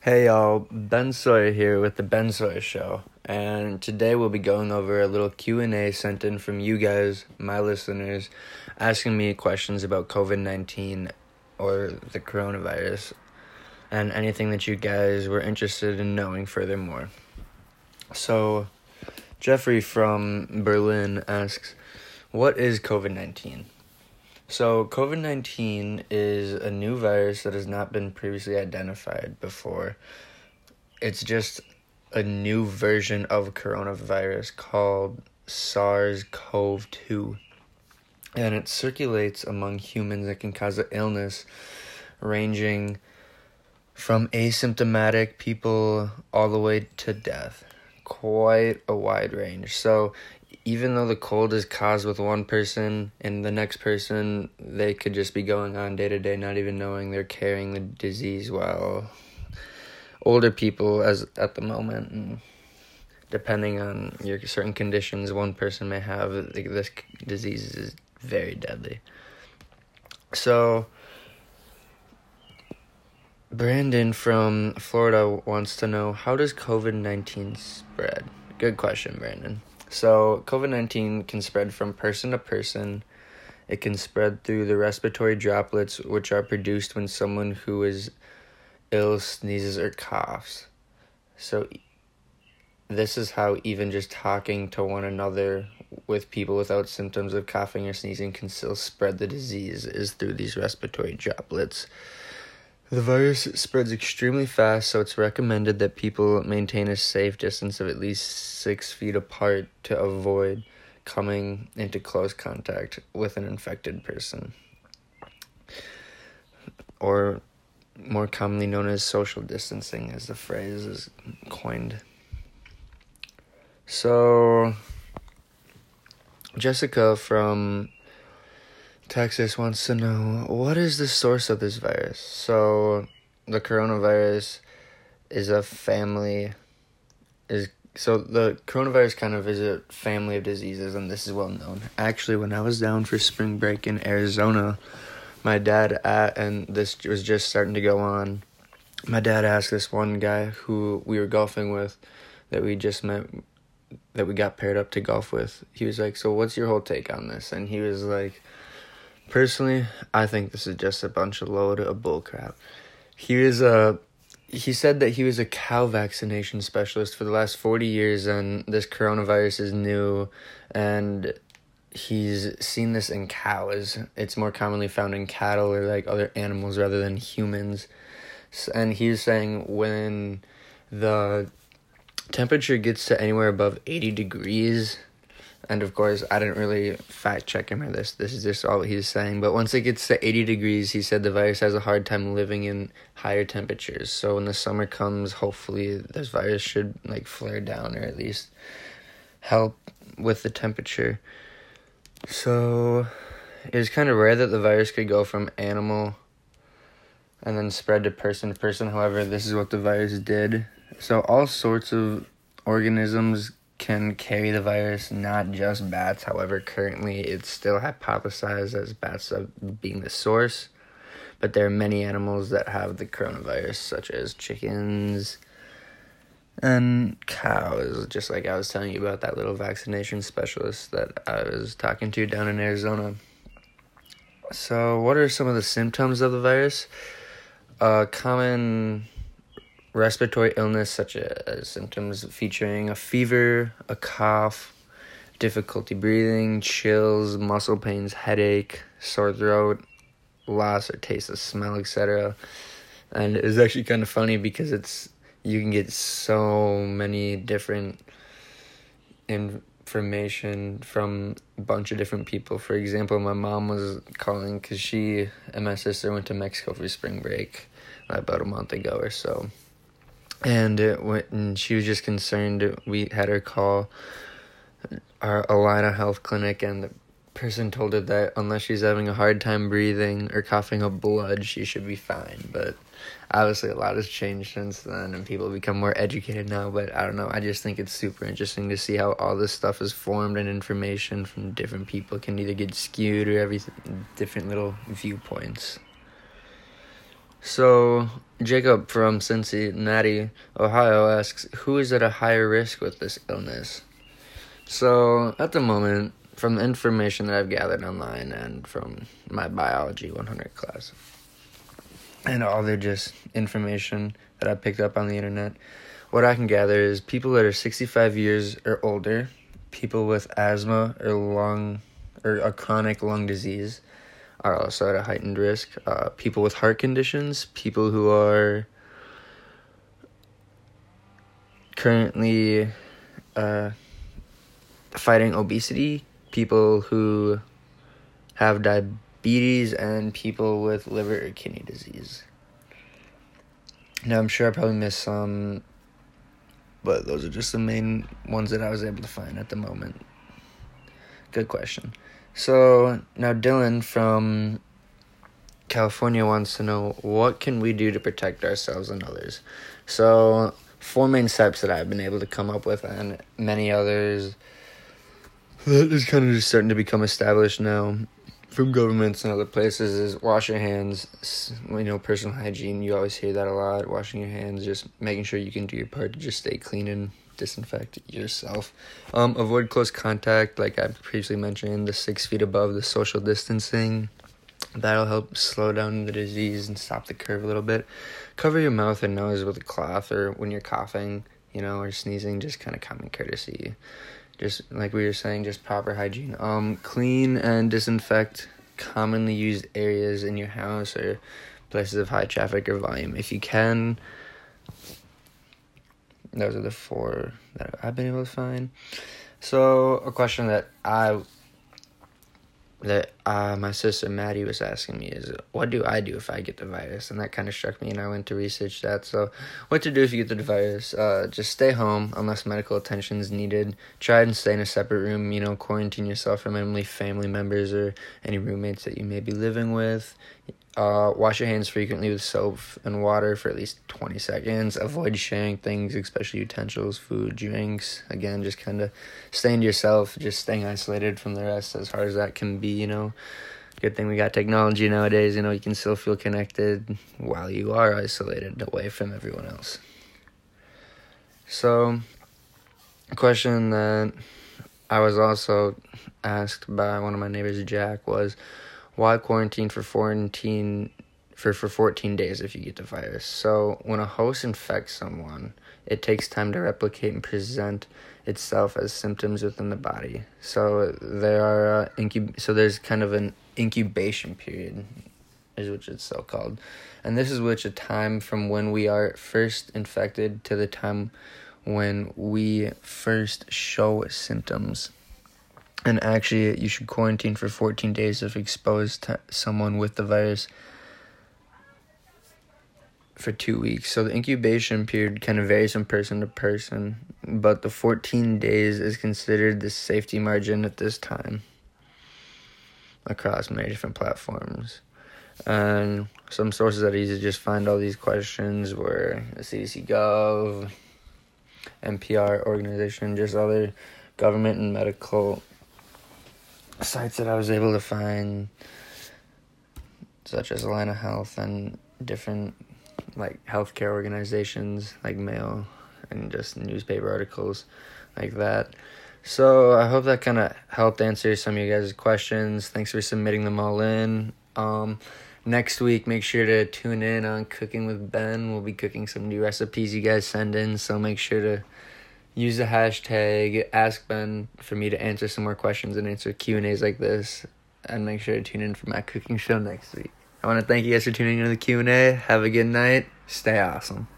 Hey y'all, Ben Sawyer here with the Ben Sawyer Show, and today we'll be going over a little Q and A sent in from you guys, my listeners, asking me questions about COVID nineteen or the coronavirus, and anything that you guys were interested in knowing furthermore. So, Jeffrey from Berlin asks, "What is COVID nineteen?" So, COVID 19 is a new virus that has not been previously identified before. It's just a new version of coronavirus called SARS CoV 2. And it circulates among humans and can cause an illness ranging from asymptomatic people all the way to death. Quite a wide range. So, even though the cold is caused with one person and the next person they could just be going on day to day not even knowing they're carrying the disease while older people as at the moment. And depending on your certain conditions one person may have this disease is very deadly. So brandon from florida wants to know how does covid-19 spread? Good question brandon so, COVID 19 can spread from person to person. It can spread through the respiratory droplets, which are produced when someone who is ill sneezes or coughs. So, this is how even just talking to one another with people without symptoms of coughing or sneezing can still spread the disease, is through these respiratory droplets. The virus spreads extremely fast, so it's recommended that people maintain a safe distance of at least six feet apart to avoid coming into close contact with an infected person. Or more commonly known as social distancing, as the phrase is coined. So, Jessica from Texas wants to know what is the source of this virus? So, the coronavirus is a family is so the coronavirus kind of is a family of diseases and this is well known. Actually, when I was down for spring break in Arizona, my dad at and this was just starting to go on. My dad asked this one guy who we were golfing with that we just met that we got paired up to golf with. He was like, "So what's your whole take on this?" And he was like, Personally, I think this is just a bunch of load of bullcrap. He was a he said that he was a cow vaccination specialist for the last 40 years and this coronavirus is new and he's seen this in cows. It's more commonly found in cattle or like other animals rather than humans. And he's saying when the temperature gets to anywhere above 80 degrees and of course, I didn't really fact check him or this. This is just all he's saying. But once it gets to 80 degrees, he said the virus has a hard time living in higher temperatures. So when the summer comes, hopefully this virus should like flare down or at least help with the temperature. So it was kind of rare that the virus could go from animal and then spread to person to person. However, this is what the virus did. So all sorts of organisms can carry the virus, not just bats. However, currently it's still hypothesized as bats being the source. But there are many animals that have the coronavirus, such as chickens and cows, just like I was telling you about that little vaccination specialist that I was talking to down in Arizona. So, what are some of the symptoms of the virus? Uh, common respiratory illness such as symptoms featuring a fever, a cough, difficulty breathing, chills, muscle pains, headache, sore throat, loss or taste of smell, etc. And it's actually kind of funny because it's you can get so many different information from a bunch of different people. For example, my mom was calling because she and my sister went to Mexico for spring break about a month ago or so and it went, and she was just concerned. We had her call our Allina Health Clinic, and the person told her that unless she's having a hard time breathing or coughing up blood, she should be fine. But obviously, a lot has changed since then, and people become more educated now. But I don't know. I just think it's super interesting to see how all this stuff is formed and information from different people can either get skewed or everything, different little viewpoints. So Jacob from Cincinnati, Ohio asks, "Who is at a higher risk with this illness?" So at the moment, from the information that I've gathered online and from my biology 100 class, and all the just information that I picked up on the internet, what I can gather is people that are 65 years or older, people with asthma or lung or a chronic lung disease are also at a heightened risk. Uh, people with heart conditions, people who are currently uh, fighting obesity, people who have diabetes, and people with liver or kidney disease. Now, I'm sure I probably missed some, but those are just the main ones that I was able to find at the moment. Good question. So, now Dylan from California wants to know what can we do to protect ourselves and others. So, four main steps that I've been able to come up with, and many others that is kind of just starting to become established now from governments and other places is wash your hands you know personal hygiene you always hear that a lot washing your hands just making sure you can do your part to just stay clean and disinfect yourself um, avoid close contact like i previously mentioned the six feet above the social distancing that'll help slow down the disease and stop the curve a little bit cover your mouth and nose with a cloth or when you're coughing you know or sneezing just kind of common courtesy just like we were saying, just proper hygiene. Um, clean and disinfect commonly used areas in your house or places of high traffic or volume if you can. Those are the four that I've been able to find. So, a question that I that uh, my sister Maddie was asking me is, what do I do if I get the virus? And that kind of struck me, and I went to research that. So, what to do if you get the virus? Uh, just stay home unless medical attention is needed. Try and stay in a separate room. You know, quarantine yourself from any family members or any roommates that you may be living with. Uh, wash your hands frequently with soap and water for at least 20 seconds. Avoid sharing things, especially utensils, food, drinks. Again, just kind of staying to yourself, just staying isolated from the rest as hard as that can be, you know. Good thing we got technology nowadays, you know, you can still feel connected while you are isolated away from everyone else. So, a question that I was also asked by one of my neighbors, Jack, was why quarantine for 14 for, for 14 days if you get the virus. So when a host infects someone, it takes time to replicate and present itself as symptoms within the body. So there are uh, incub- so there's kind of an incubation period is which it's so called. And this is which a time from when we are first infected to the time when we first show symptoms. And actually, you should quarantine for 14 days if exposed to someone with the virus for two weeks. So the incubation period kind of varies from person to person, but the 14 days is considered the safety margin at this time across many different platforms. And some sources that are easy to just find all these questions were the CDC Gov, NPR organization, just other government and medical sites that I was able to find, such as Allina Health and different like healthcare organizations like Mail and just newspaper articles like that. So I hope that kind of helped answer some of you guys' questions. Thanks for submitting them all in. Um, next week, make sure to tune in on Cooking with Ben. We'll be cooking some new recipes you guys send in, so make sure to use the hashtag ask ben for me to answer some more questions and answer q and a's like this and make sure to tune in for my cooking show next week. I want to thank you guys for tuning into the q&a have a good night. Stay awesome